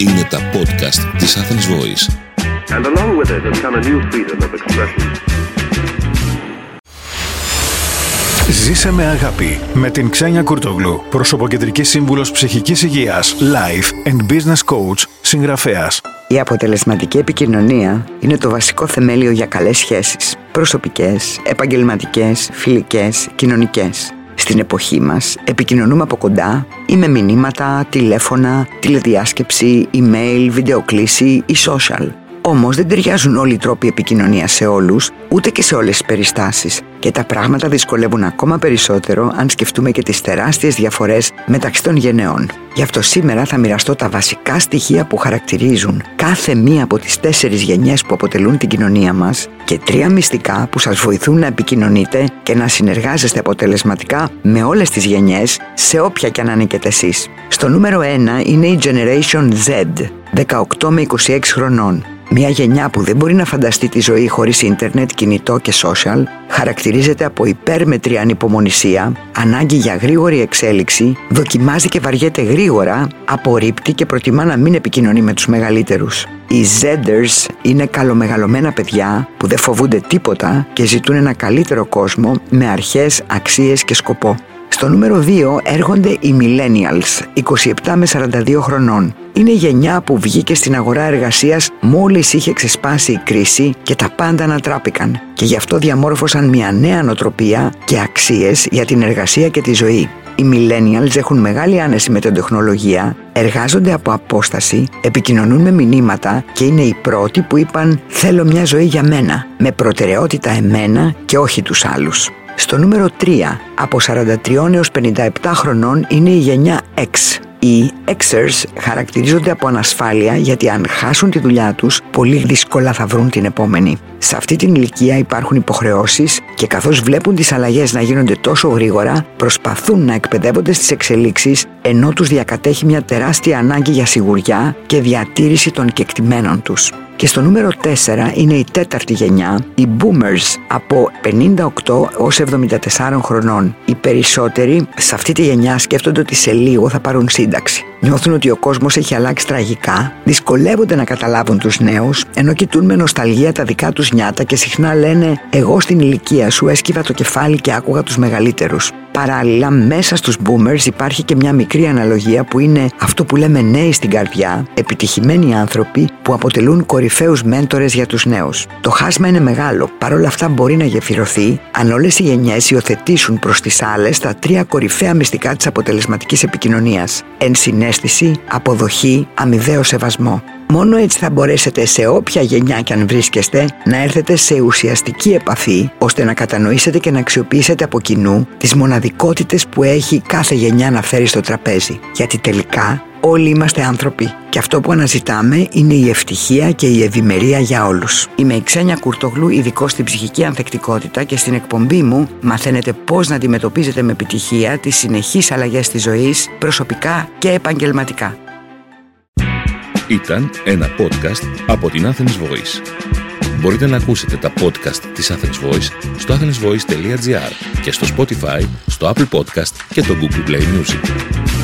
Είναι τα podcast της Athens Voice. And along with it has come a new freedom of expression. Ζήσε με αγάπη με την Ξένια Κουρτογλου, προσωποκεντρική σύμβουλος ψυχικής υγείας, life and business coach, συγγραφέας. Η αποτελεσματική επικοινωνία είναι το βασικό θεμέλιο για καλές σχέσεις, προσωπικές, επαγγελματικές, φιλικές, κοινωνικές. Στην εποχή μας επικοινωνούμε από κοντά ή με μηνύματα, τηλέφωνα, τηλεδιάσκεψη, email, βιντεοκλήση ή social. Όμως δεν ταιριάζουν όλοι οι τρόποι επικοινωνίας σε όλους, ούτε και σε όλες τις περιστάσεις. Και τα πράγματα δυσκολεύουν ακόμα περισσότερο αν σκεφτούμε και τις τεράστιες διαφορές μεταξύ των γενεών. Γι' αυτό σήμερα θα μοιραστώ τα βασικά στοιχεία που χαρακτηρίζουν κάθε μία από τις τέσσερις γενιές που αποτελούν την κοινωνία μας και τρία μυστικά που σας βοηθούν να επικοινωνείτε και να συνεργάζεστε αποτελεσματικά με όλες τις γενιές σε όποια και αν ανήκετε εσείς. Στο νούμερο 1 είναι η Generation Z, 18 με 26 χρονών. Μια γενιά που δεν μπορεί να φανταστεί τη ζωή χωρίς ίντερνετ, κινητό και social χαρακτηρίζεται από υπέρμετρη ανυπομονησία, ανάγκη για γρήγορη εξέλιξη, δοκιμάζει και βαριέται γρήγορα, απορρίπτει και προτιμά να μην επικοινωνεί με τους μεγαλύτερους. Οι Zenders είναι καλομεγαλωμένα παιδιά που δεν φοβούνται τίποτα και ζητούν ένα καλύτερο κόσμο με αρχές, αξίες και σκοπό. Στο νούμερο 2 έρχονται οι Millennials, 27 με 42 χρονών. Είναι η γενιά που βγήκε στην αγορά εργασίας μόλις είχε ξεσπάσει η κρίση και τα πάντα ανατράπηκαν και γι' αυτό διαμόρφωσαν μια νέα νοοτροπία και αξίες για την εργασία και τη ζωή. Οι millennials έχουν μεγάλη άνεση με την τεχνολογία, εργάζονται από απόσταση, επικοινωνούν με μηνύματα και είναι οι πρώτοι που είπαν «Θέλω μια ζωή για μένα, με προτεραιότητα εμένα και όχι τους άλλους». Στο νούμερο 3, από 43 έως 57 χρονών είναι η γενιά X. Οι Xers χαρακτηρίζονται από ανασφάλεια γιατί αν χάσουν τη δουλειά τους, πολύ δύσκολα θα βρουν την επόμενη. Σε αυτή την ηλικία υπάρχουν υποχρεώσεις και καθώς βλέπουν τις αλλαγές να γίνονται τόσο γρήγορα, προσπαθούν να εκπαιδεύονται στις εξελίξεις ενώ τους διακατέχει μια τεράστια ανάγκη για σιγουριά και διατήρηση των κεκτημένων τους. Και στο νούμερο 4 είναι η τέταρτη γενιά, οι Boomers από 58 ως 74 χρονών. Οι περισσότεροι σε αυτή τη γενιά σκέφτονται ότι σε λίγο θα πάρουν sintaxis. Νιώθουν ότι ο κόσμος έχει αλλάξει τραγικά, δυσκολεύονται να καταλάβουν τους νέους, ενώ κοιτούν με νοσταλγία τα δικά τους νιάτα και συχνά λένε «Εγώ στην ηλικία σου έσκυβα το κεφάλι και άκουγα τους μεγαλύτερους». Παράλληλα, μέσα στους boomers υπάρχει και μια μικρή αναλογία που είναι αυτό που λέμε νέοι στην καρδιά, επιτυχημένοι άνθρωποι που αποτελούν κορυφαίους μέντορες για τους νέους. Το χάσμα είναι μεγάλο, παρόλα αυτά μπορεί να γεφυρωθεί αν όλες οι γενιές υιοθετήσουν προς τις άλλες τα τρία κορυφαία μυστικά της αποτελεσματικής επικοινωνίας. Ενσυναίσθηση, αποδοχή, αμοιβαίο σεβασμό. Μόνο έτσι θα μπορέσετε σε όποια γενιά κι αν βρίσκεστε να έρθετε σε ουσιαστική επαφή ώστε να κατανοήσετε και να αξιοποιήσετε από κοινού τις μοναδικότητες που έχει κάθε γενιά να φέρει στο τραπέζι. Γιατί τελικά όλοι είμαστε άνθρωποι και αυτό που αναζητάμε είναι η ευτυχία και η ευημερία για όλους. Είμαι η Ξένια Κουρτογλού, ειδικό στην ψυχική ανθεκτικότητα και στην εκπομπή μου μαθαίνετε πώς να αντιμετωπίζετε με επιτυχία τις συνεχείς αλλαγές της ζωής προσωπικά και επαγγελματικά. Ήταν ένα podcast από την Athens Voice. Μπορείτε να ακούσετε τα podcast της Athens Voice στο athensvoice.gr και στο Spotify, στο Apple Podcast και το Google Play Music.